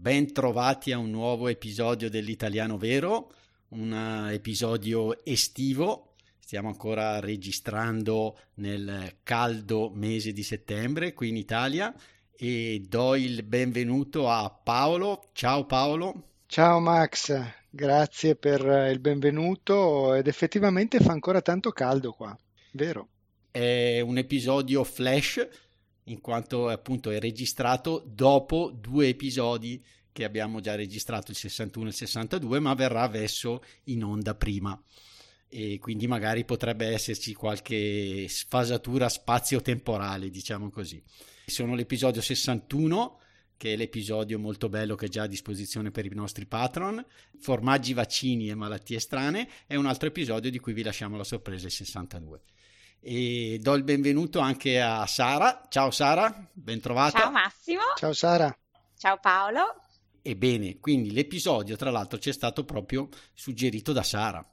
ben trovati a un nuovo episodio dell'Italiano Vero, un eh, episodio estivo. Stiamo ancora registrando nel caldo mese di settembre qui in Italia e do il benvenuto a Paolo. Ciao Paolo. Ciao Max, grazie per il benvenuto ed effettivamente fa ancora tanto caldo qua, vero? È un episodio flash in quanto appunto è registrato dopo due episodi che abbiamo già registrato il 61 e il 62 ma verrà messo in onda prima. E quindi magari potrebbe esserci qualche sfasatura spazio-temporale diciamo così. Sono l'episodio 61 che è l'episodio molto bello che è già a disposizione per i nostri patron, formaggi, vaccini e malattie strane, è un altro episodio di cui vi lasciamo la sorpresa il 62 e do il benvenuto anche a Sara. Ciao Sara, ben trovata. Ciao Massimo. Ciao Sara. Ciao Paolo. Ebbene, quindi l'episodio tra l'altro ci è stato proprio suggerito da Sara.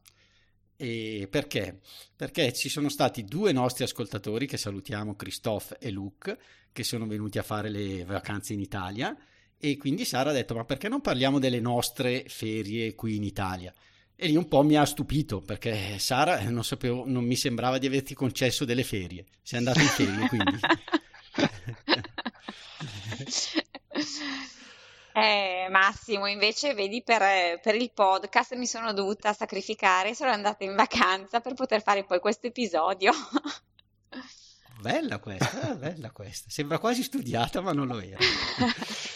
E perché? Perché ci sono stati due nostri ascoltatori che salutiamo, Christophe e Luke, che sono venuti a fare le vacanze in Italia e quindi Sara ha detto ma perché non parliamo delle nostre ferie qui in Italia? E lì un po' mi ha stupito perché Sara non, sapevo, non mi sembrava di averti concesso delle ferie. Sei andato in ferie quindi. Eh, Massimo, invece, vedi, per, per, il podcast mi sono dovuta sacrificare, sono andata in vacanza per poter fare poi questo episodio. Bella questa, eh, bella questa. Sembra quasi studiata, ma non lo era.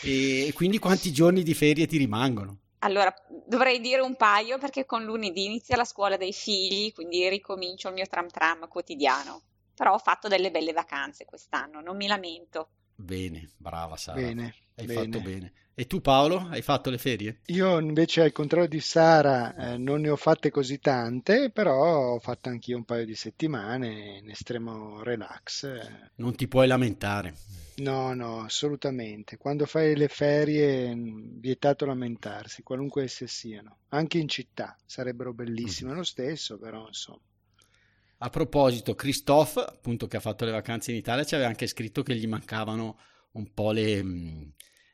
e quindi quanti giorni di ferie ti rimangono? Allora, dovrei dire un paio perché con lunedì inizia la scuola dei figli, quindi ricomincio il mio tram tram quotidiano. Però ho fatto delle belle vacanze quest'anno, non mi lamento. Bene, brava Sara. Bene, hai bene. fatto bene. E tu Paolo, hai fatto le ferie? Io invece al contrario di Sara eh, non ne ho fatte così tante, però ho fatto anch'io un paio di settimane in estremo relax. Non ti puoi lamentare. No, no, assolutamente. Quando fai le ferie, vietato lamentarsi, qualunque esse siano. Anche in città sarebbero bellissime mm. lo stesso, però insomma. A proposito, Christophe, appunto che ha fatto le vacanze in Italia, ci aveva anche scritto che gli mancavano un po' le,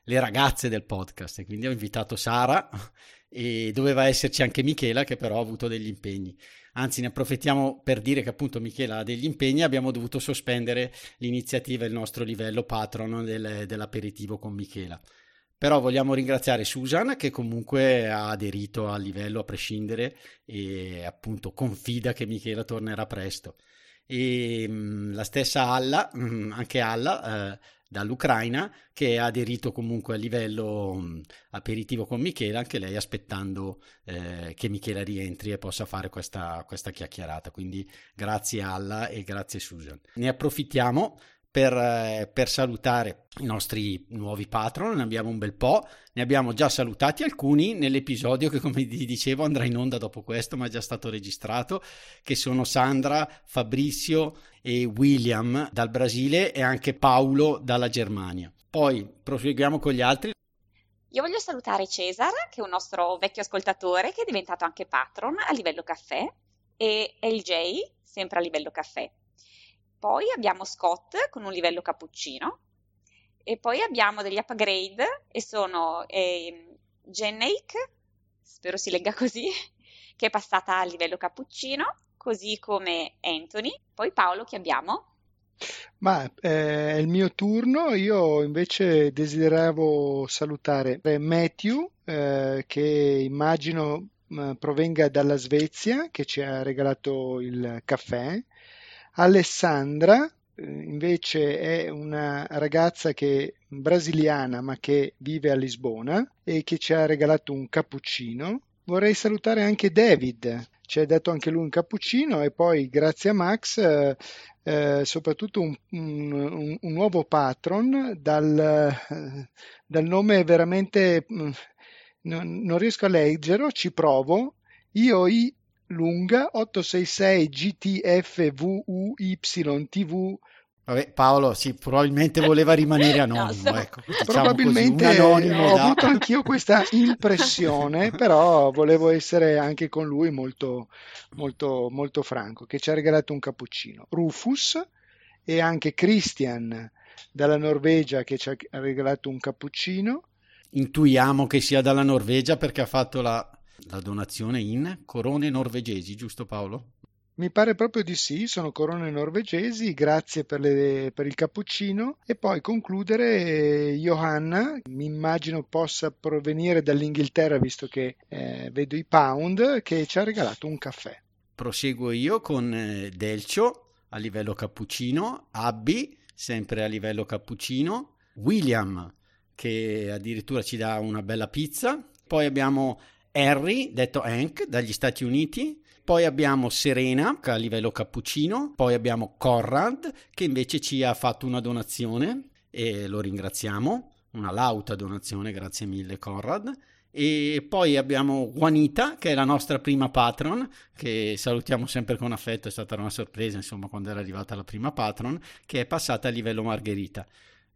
le ragazze del podcast, e quindi ho invitato Sara e doveva esserci anche Michela che però ha avuto degli impegni. Anzi, ne approfittiamo per dire che appunto Michela ha degli impegni, abbiamo dovuto sospendere l'iniziativa, il nostro livello patron del, dell'aperitivo con Michela. Però vogliamo ringraziare Susan che comunque ha aderito al livello a prescindere e appunto confida che Michela tornerà presto. E mh, la stessa Alla, mh, anche Alla, eh, dall'Ucraina che ha aderito comunque a livello aperitivo con Michela, anche lei aspettando eh, che Michela rientri e possa fare questa, questa chiacchierata. Quindi grazie Alla e grazie Susan. Ne approfittiamo per, eh, per, salutare i nostri nuovi patron, ne abbiamo un bel po', ne abbiamo già salutati alcuni nell'episodio che come vi dicevo andrà in onda dopo questo, ma è già stato registrato, che sono Sandra, Fabrizio e William dal Brasile e anche Paolo dalla Germania. Poi proseguiamo con gli altri. Io voglio salutare Cesar, che è un nostro vecchio ascoltatore, che è diventato anche patron a livello caffè, e LJ, sempre a livello caffè. Poi abbiamo Scott con un livello cappuccino e poi abbiamo degli upgrade e sono eh, Jennake, spero si legga così, che è passata al livello cappuccino, così come Anthony. Poi Paolo che abbiamo? Ma eh, è il mio turno, io invece desideravo salutare Matthew, eh, che immagino eh, provenga dalla Svezia, che ci ha regalato il caffè Alessandra eh, invece è una ragazza che, brasiliana ma che vive a Lisbona e che ci ha regalato un cappuccino. Vorrei salutare anche David, ci ha dato anche lui un cappuccino e poi grazie a Max eh, eh, soprattutto un, un, un, nuovo patron dal, eh, dal nome veramente mm, non, non, riesco a leggerlo, ci provo, IOI lunga 866 GTFVUYTV Vabbè, Paolo, sì, probabilmente voleva rimanere anonimo. no, ecco, diciamo probabilmente così, anonimo ho da... avuto anch'io questa impressione, però volevo essere anche con lui molto, molto, molto franco, che ci ha regalato un cappuccino. Rufus e anche Christian dalla Norvegia che ci ha regalato un cappuccino. Intuiamo che sia dalla Norvegia perché ha fatto la, la donazione in corone norvegesi, giusto Paolo? Mi pare proprio di sì, sono corone norvegesi, grazie per, le, per, il cappuccino e poi concludere Johanna, mi immagino possa provenire dall'Inghilterra visto che eh, vedo i pound, che ci ha regalato un caffè. Proseguo io con eh, Delcio a livello cappuccino, Abby sempre a livello cappuccino, William che addirittura ci dà una bella pizza, poi abbiamo Harry, detto Hank, dagli Stati Uniti, poi abbiamo Serena a livello cappuccino, poi abbiamo Conrad che invece ci ha fatto una donazione e lo ringraziamo, una lauta donazione, grazie mille Conrad. E poi abbiamo Juanita, che è la nostra prima patron, che salutiamo sempre con affetto, è stata una sorpresa, insomma, quando era arrivata la prima patron, che è passata a livello Margherita.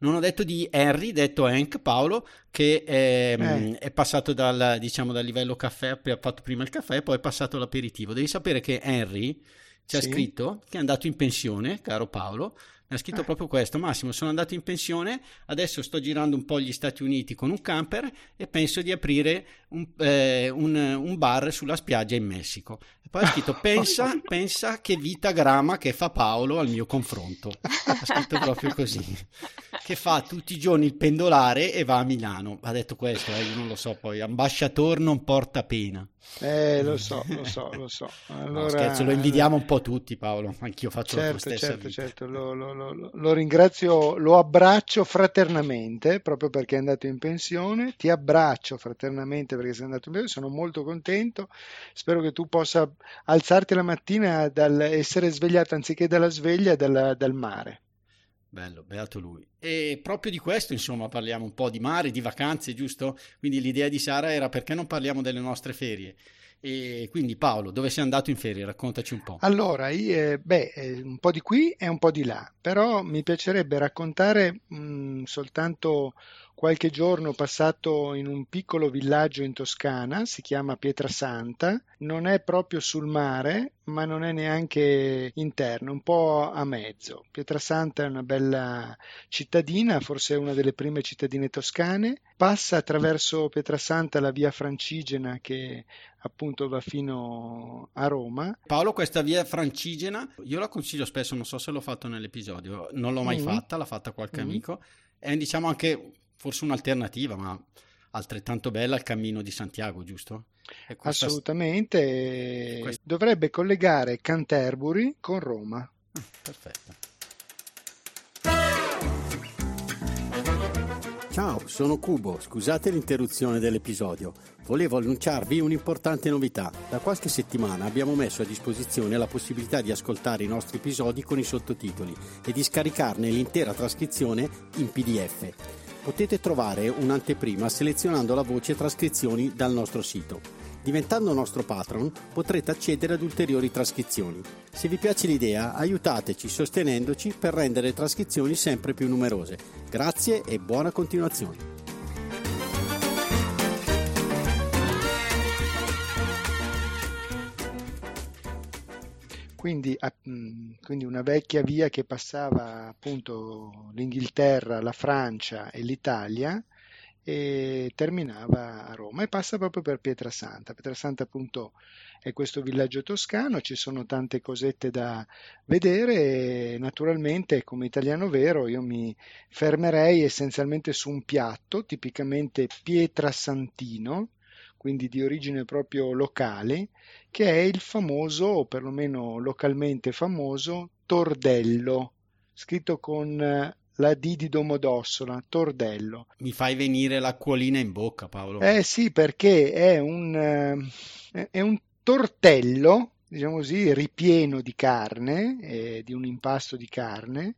Non ho detto di Henry, detto Hank Paolo, che è, eh. è passato dal, diciamo, dal livello caffè, ha fatto prima il caffè e poi è passato all'aperitivo. Devi sapere che Henry ci ha sì. scritto che è andato in pensione, caro Paolo, ha scritto eh. proprio questo, Massimo, sono andato in pensione, adesso sto girando un po' gli Stati Uniti con un camper e penso di aprire un, eh, un, un bar sulla spiaggia in Messico. E poi ha scritto, pensa, pensa che vita grama che fa Paolo al mio confronto. Ha scritto proprio così, che fa tutti i giorni il pendolare e va a Milano. Ha detto questo, eh, io non lo so poi, ambasciator non porta pena. Eh, lo so, lo so, lo so. Allora... No, scherzo, lo invidiamo un po' tutti Paolo, anch'io faccio certo, la stessa certo, vita. certo, lo, lo, lo, lo, ringrazio, lo abbraccio fraternamente proprio perché è andato in pensione, ti abbraccio fraternamente perché sei andato in pensione, sono molto contento, spero che tu possa alzarti la mattina dal essere svegliato anziché dalla sveglia dal, dal mare. Bello, beato lui. E proprio di questo, insomma, parliamo un po' di mare, di vacanze, giusto? Quindi l'idea di Sara era perché non parliamo delle nostre ferie. E quindi Paolo, dove sei andato in ferie? Raccontaci un po'. Allora, io, beh, eh, un po' di qui e un po' di là, però mi piacerebbe raccontare mh, soltanto qualche giorno passato in un piccolo villaggio in Toscana, si chiama Pietrasanta, non è proprio sul mare, ma non è neanche interno, un po' a mezzo. Pietrasanta è una bella cittadina, forse una delle prime cittadine toscane, passa attraverso Pietrasanta la via Francigena che appunto va fino a Roma. Paolo, questa via Francigena, io la consiglio spesso, non so se l'ho fatto nell'episodio, non l'ho mai mm. fatta, l'ha fatta qualche mm. amico, è diciamo anche forse un'alternativa, ma altrettanto bella al cammino di Santiago, giusto? Questa... Assolutamente, questa... dovrebbe collegare Canterbury con Roma. Ah, perfetto. Ciao, sono Cubo, scusate l'interruzione dell'episodio. Volevo annunciarvi un'importante novità. Da qualche settimana abbiamo messo a disposizione la possibilità di ascoltare i nostri episodi con i sottotitoli e di scaricarne l'intera trascrizione in PDF potete trovare un'anteprima selezionando la voce trascrizioni dal nostro sito. Diventando nostro patron potrete accedere ad ulteriori trascrizioni. Se vi piace l'idea aiutateci sostenendoci per rendere le trascrizioni sempre più numerose. Grazie e buona continuazione. Quindi, quindi, una vecchia via che passava appunto l'Inghilterra, la Francia e l'Italia e terminava a Roma e passa proprio per Pietrasanta. Pietrasanta appunto è questo villaggio toscano, ci sono tante cosette da vedere e naturalmente come italiano vero io mi fermerei essenzialmente su un piatto tipicamente pietrasantino quindi di origine proprio locale, che è il famoso, o perlomeno localmente famoso, tordello, scritto con la D di Domodossola, Tordello. Mi fai venire l'acquolina in bocca, Paolo. Eh sì, perché è un, eh, è un tortello, diciamo così, ripieno di carne, eh, di un impasto di carne,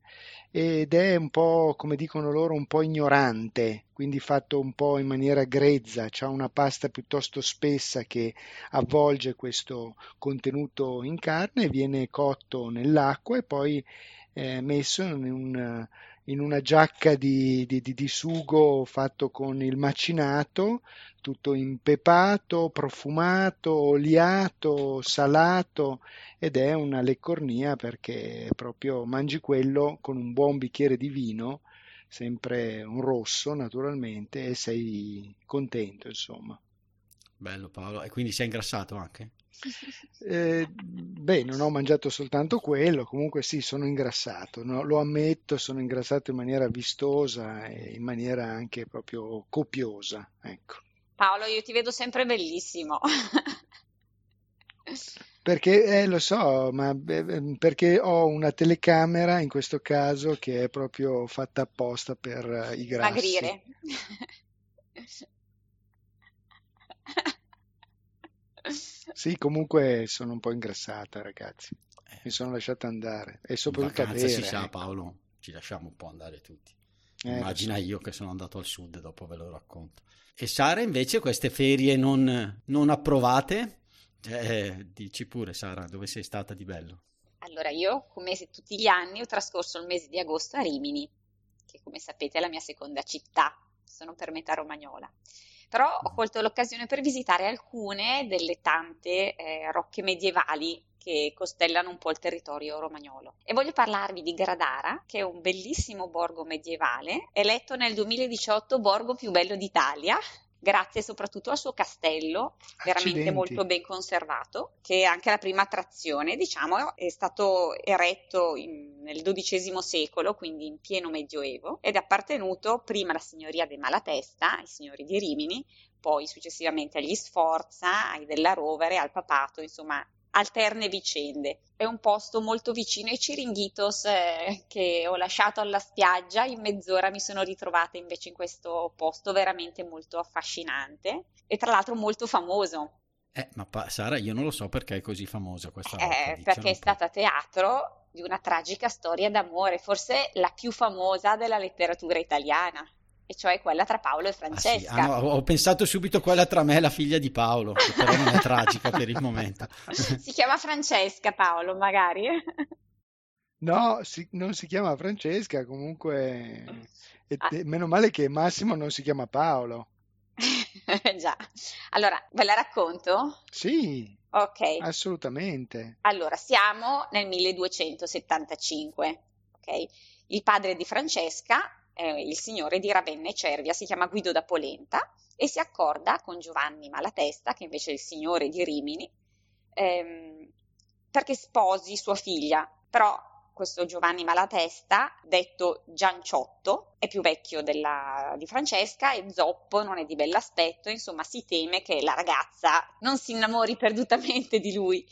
ed è un po', come dicono loro, un po' ignorante, quindi fatto un po' in maniera grezza, c'ha una pasta piuttosto spessa che avvolge questo contenuto in carne, viene cotto nell'acqua e poi eh, messo in un in una giacca di, di, di, di, sugo fatto con il macinato, tutto impepato, profumato, oliato, salato ed è una leccornia perché proprio mangi quello con un buon bicchiere di vino, sempre un rosso naturalmente, e sei contento insomma. Bello Paolo, e quindi sei ingrassato anche? Eh, beh, non ho mangiato soltanto quello, comunque sì, sono ingrassato, no? lo ammetto, sono ingrassato in maniera vistosa e in maniera anche proprio copiosa. Ecco. Paolo, io ti vedo sempre bellissimo. Perché, eh, lo so, ma beh, perché ho una telecamera in questo caso che è proprio fatta apposta per uh, i grassi. Magrire. Sì, comunque sono un po' ingrassata, ragazzi. Mi sono lasciata andare. E soprattutto a bere. si sa, ecco. Paolo, ci lasciamo un po' andare tutti. Eh, Immagina io che sono andato al sud, dopo ve lo racconto. E Sara, invece, queste ferie non, non approvate? Eh, dici pure, Sara, dove sei stata di bello? Allora, io, come tutti gli anni, ho trascorso il mese di agosto a Rimini, che come sapete è la mia seconda città, sono per metà romagnola però ho colto l'occasione per visitare alcune delle tante eh, rocche medievali che costellano un po' il territorio romagnolo. E voglio parlarvi di Gradara, che è un bellissimo borgo medievale, eletto nel 2018 borgo più bello d'Italia grazie soprattutto al suo castello, veramente Accidenti. molto ben conservato, che è anche la prima attrazione, diciamo, è stato eretto in, nel XII secolo, quindi in pieno medioevo, ed è appartenuto prima alla signoria dei Malatesta, ai signori di Rimini, poi successivamente agli Sforza, ai della Rovere, al papato, insomma alterne vicende. È un posto molto vicino ai Ciringhitos eh, che ho lasciato alla spiaggia, in mezz'ora mi sono ritrovata invece in questo posto veramente molto affascinante e tra l'altro molto famoso. Eh, ma pa- Sara, io non lo so perché è così famosa questa eh, rocca, perché è stata teatro di una tragica storia d'amore, forse la più famosa della letteratura italiana e cioè quella tra Paolo e Francesca. Ah, sì. ah, no, ho pensato subito quella tra me e la figlia di Paolo, che però non è tragica per il momento. si chiama Francesca Paolo, magari. No, si, non si chiama Francesca, comunque e, ah. meno male che Massimo non si chiama Paolo. Già. Allora, ve la racconto? Sì. Ok. Assolutamente. Allora, siamo nel 1275, ok? Il padre di Francesca eh, il signore di Ravenna e Cervia, si chiama Guido da Polenta e si accorda con Giovanni Malatesta, che invece è il signore di Rimini, ehm, perché sposi sua figlia. Però questo Giovanni Malatesta, detto Gianciotto, è più vecchio della, di Francesca e zoppo, non è di bell'aspetto, insomma si teme che la ragazza non si innamori perdutamente di lui.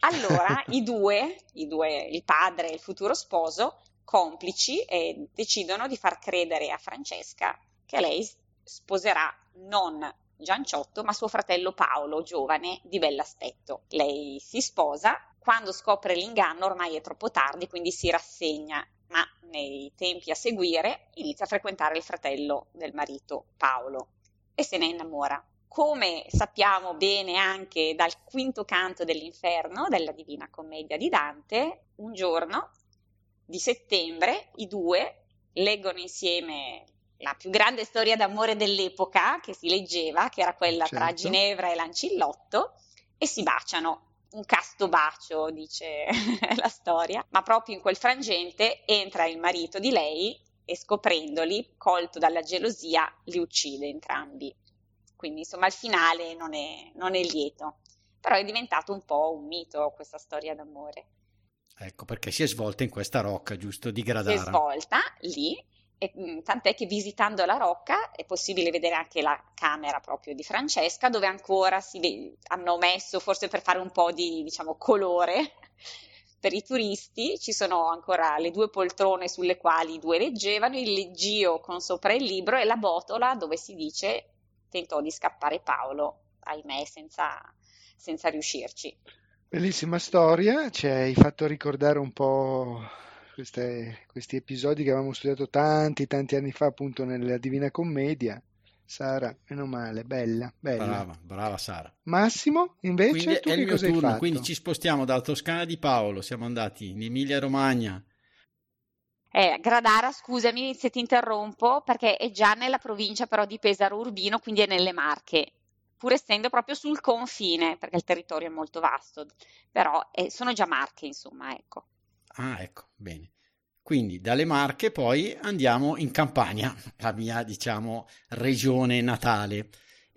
Allora i due, i due, il padre e il futuro sposo, complici e decidono di far credere a Francesca che lei sposerà non Gianciotto, ma suo fratello Paolo, giovane, di bell'aspetto. Lei si sposa, quando scopre l'inganno ormai è troppo tardi, quindi si rassegna, ma nei tempi a seguire inizia a frequentare il fratello del marito Paolo e se ne innamora. Come sappiamo bene anche dal quinto canto dell'inferno, della Divina Commedia di Dante, un giorno di settembre i due leggono insieme la più grande storia d'amore dell'epoca che si leggeva, che era quella certo. tra Ginevra e Lancillotto, e si baciano. Un casto bacio, dice la storia, ma proprio in quel frangente entra il marito di lei e scoprendoli, colto dalla gelosia, li uccide entrambi. Quindi insomma il finale non è, non è lieto, però è diventato un po' un mito questa storia d'amore. Ecco perché si è svolta in questa rocca, giusto, di Gradara. Si è svolta lì, e, mm, tant'è che visitando la rocca è possibile vedere anche la camera proprio di Francesca, dove ancora si vede, hanno messo, forse per fare un po' di diciamo, colore, per i turisti ci sono ancora le due poltrone sulle quali i due leggevano, il leggio con sopra il libro e la botola dove si dice tentò di scappare Paolo, ahimè senza, senza riuscirci. Bellissima storia, ci hai fatto ricordare un po' queste, questi episodi che avevamo studiato tanti, tanti anni fa appunto nella Divina Commedia. Sara, meno male, bella, bella. Brava, brava Sara. Massimo, invece, quindi tu è che il mio cosa hai turno, fatto? quindi ci spostiamo dalla Toscana di Paolo, siamo andati in Emilia Romagna. Eh, Gradara, scusami se ti interrompo, perché è già nella provincia però di Pesaro Urbino, quindi è nelle Marche, pur essendo proprio sul confine, perché il territorio è molto vasto, però eh, sono già Marche, insomma, ecco. Ah, ecco, bene. Quindi dalle Marche poi andiamo in Campania, la mia, diciamo, regione natale.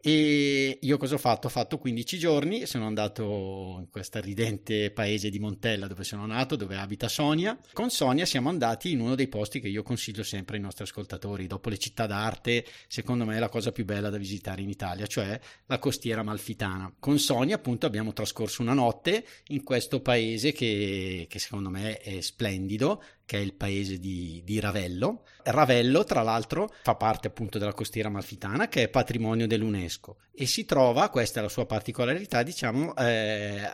E io cosa ho fatto? Ho fatto 15 giorni, sono andato in questo ridente paese di Montella dove sono nato, dove abita Sonia. Con Sonia siamo andati in uno dei posti che io consiglio sempre ai nostri ascoltatori, dopo le città d'arte, secondo me è la cosa più bella da visitare in Italia, cioè la costiera malfitana. Con Sonia appunto abbiamo trascorso una notte in questo paese che, che secondo me è splendido, che è il paese di, di, Ravello. Ravello, tra l'altro, fa parte appunto della costiera malfitana, che è patrimonio dell'UNESCO e si trova, questa è la sua particolarità, diciamo, eh,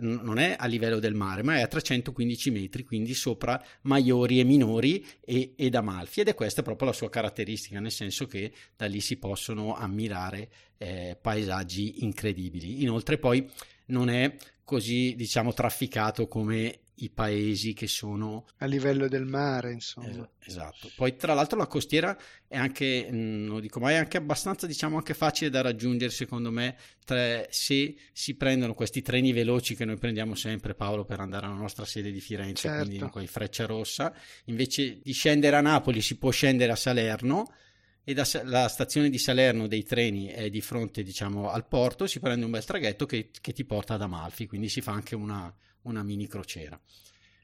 non è a livello del mare, ma è a 315 metri, quindi sopra Maiori e Minori e, ed Amalfi, ed è questa proprio la sua caratteristica, nel senso che da lì si possono ammirare eh, paesaggi incredibili. Inoltre poi non è così, diciamo, trafficato come i paesi che sono a livello del mare, insomma. esatto. Poi, tra l'altro, la costiera è anche, non dico mai, è anche abbastanza, diciamo, anche facile da raggiungere, secondo me, tra, se si prendono questi treni veloci che noi prendiamo sempre, Paolo, per andare alla nostra sede di Firenze, certo. quindi con Freccia Rossa. Invece di scendere a Napoli, si può scendere a Salerno e dalla stazione di Salerno dei treni è di fronte diciamo al porto si prende un bel traghetto che, che ti porta ad Amalfi quindi si fa anche una, una mini crociera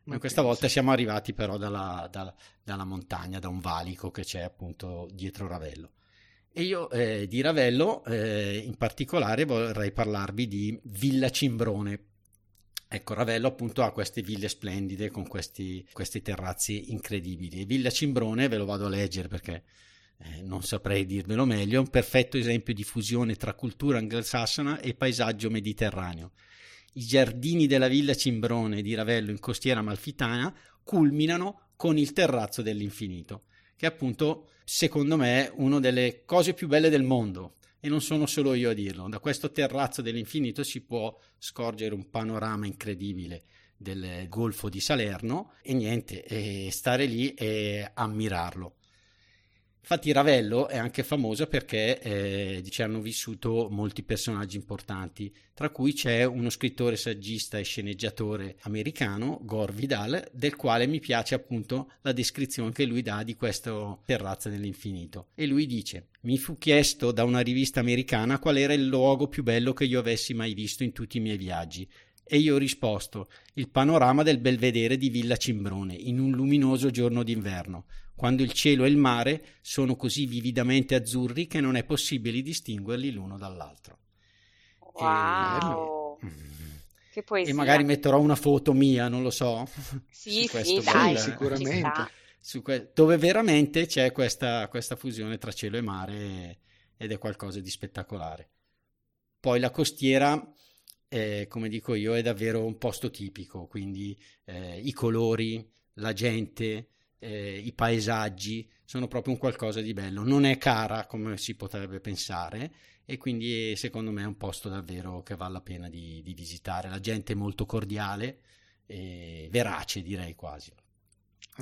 Ma questa volta siamo arrivati però dalla, dalla, dalla, montagna da un valico che c'è appunto dietro Ravello e io eh, di Ravello eh, in particolare vorrei parlarvi di Villa Cimbrone Ecco, Ravello appunto ha queste ville splendide con questi, questi terrazzi incredibili. E Villa Cimbrone, ve lo vado a leggere perché eh, non saprei dirvelo meglio, è un perfetto esempio di fusione tra cultura anglosassona e paesaggio mediterraneo. I giardini della villa Cimbrone di Ravello in costiera malfitana culminano con il terrazzo dell'infinito, che è appunto, secondo me, una delle cose più belle del mondo. E non sono solo io a dirlo, da questo terrazzo dell'infinito si può scorgere un panorama incredibile del golfo di Salerno e niente, e stare lì e ammirarlo. Infatti Ravello è anche famosa perché eh, ci hanno vissuto molti personaggi importanti, tra cui c'è uno scrittore, saggista e sceneggiatore americano, Gore Vidal, del quale mi piace appunto la descrizione che lui dà di questa terrazza dell'infinito. E lui dice, mi fu chiesto da una rivista americana qual era il luogo più bello che io avessi mai visto in tutti i miei viaggi. E io ho risposto, il panorama del belvedere di Villa Cimbrone, in un luminoso giorno d'inverno quando il cielo e il mare sono così vividamente azzurri che non è possibile distinguerli l'uno dall'altro. Wow! E... Che poesia. E magari metterò una foto mia, non lo so. Sì, sì, dai, sicuramente. Que- dove veramente c'è questa, questa fusione tra cielo e mare ed è qualcosa di spettacolare. Poi la costiera, eh, come dico io, è davvero un posto tipico, quindi eh, i colori, la gente, eh, i paesaggi sono proprio un qualcosa di bello. Non è cara come si potrebbe pensare e quindi secondo me è un posto davvero che vale la pena di, di visitare. La gente è molto cordiale e verace direi quasi.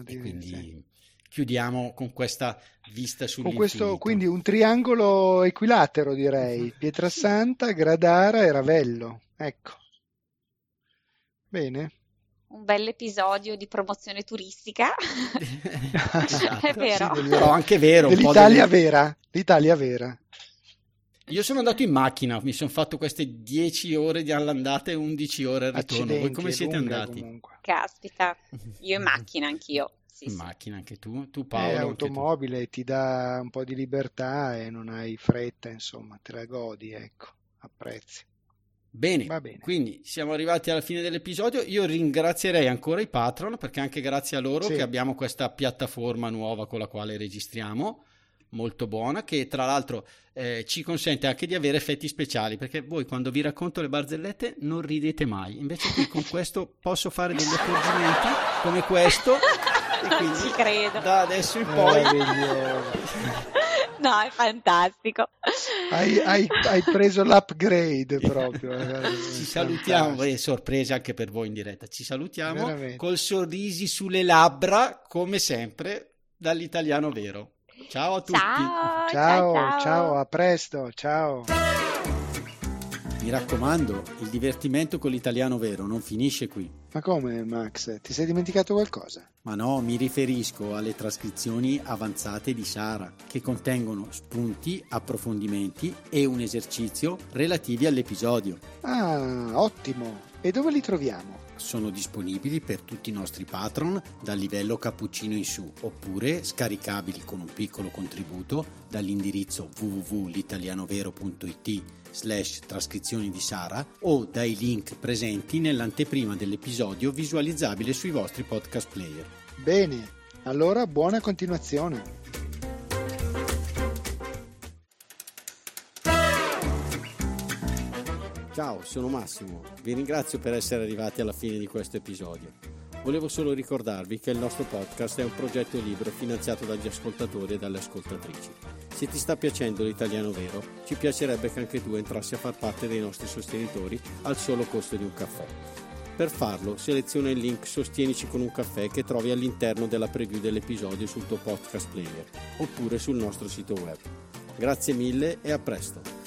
E quindi chiudiamo con questa vista sul con questo quindi un triangolo equilatero direi. Pietrasanta, Gradara e Ravello. Ecco. Bene un bel episodio di promozione turistica. esatto, è vero. Sì, però anche vero. Dell'Italia delle... vera, l'Italia vera. Io sono andato in macchina, mi sono fatto queste 10 ore di all'andata e 11 ore al ritorno. Accidenti, Voi come siete andati? Comunque. Caspita, io in macchina anch'io. Sì, in sì. macchina anche tu, tu Paolo. È automobile, ti dà un po' di libertà e non hai fretta, insomma, te la godi, ecco, apprezzi. Bene, bene, quindi siamo arrivati alla fine dell'episodio. Io ringrazierei ancora i patron perché anche grazie a loro sì. che abbiamo questa piattaforma nuova con la quale registriamo, molto buona, che tra l'altro eh, ci consente anche di avere effetti speciali perché voi quando vi racconto le barzellette non ridete mai. Invece qui con questo posso fare degli accorgimenti come questo. E quindi, ci credo. Da adesso in poi No, è fantastico. Hai, hai, hai preso l'upgrade proprio. Eh, Ci salutiamo, è sorpresa anche per voi in diretta. Ci salutiamo Veramente. col sorrisi sulle labbra, come sempre, dall'italiano vero. Ciao a tutti. Ciao, ciao, ciao, ciao a presto, ciao. Mi raccomando, il divertimento con l'italiano vero non finisce qui. Ma come, Max? Ti sei dimenticato qualcosa? Ma no, mi riferisco alle trascrizioni avanzate di Sara, che contengono spunti, approfondimenti e un esercizio relativi all'episodio. Ah, ottimo! E dove li troviamo? sono disponibili per tutti i nostri patron dal livello cappuccino in su oppure scaricabili con un piccolo contributo dall'indirizzo www.litalianovero.it slash trascrizioni di Sara o dai link presenti nell'anteprima dell'episodio visualizzabile sui vostri podcast player. Bene, allora buona continuazione. Ciao, sono Massimo. Vi ringrazio per essere arrivati alla fine di questo episodio. Volevo solo ricordarvi che il nostro podcast è un progetto libero finanziato dagli ascoltatori e dalle ascoltatrici. Se ti sta piacendo l'italiano vero, ci piacerebbe che anche tu entrassi a far parte dei nostri sostenitori al solo costo di un caffè. Per farlo, seleziona il link Sostienici con un caffè che trovi all'interno della preview dell'episodio sul tuo podcast player oppure sul nostro sito web. Grazie mille e a presto!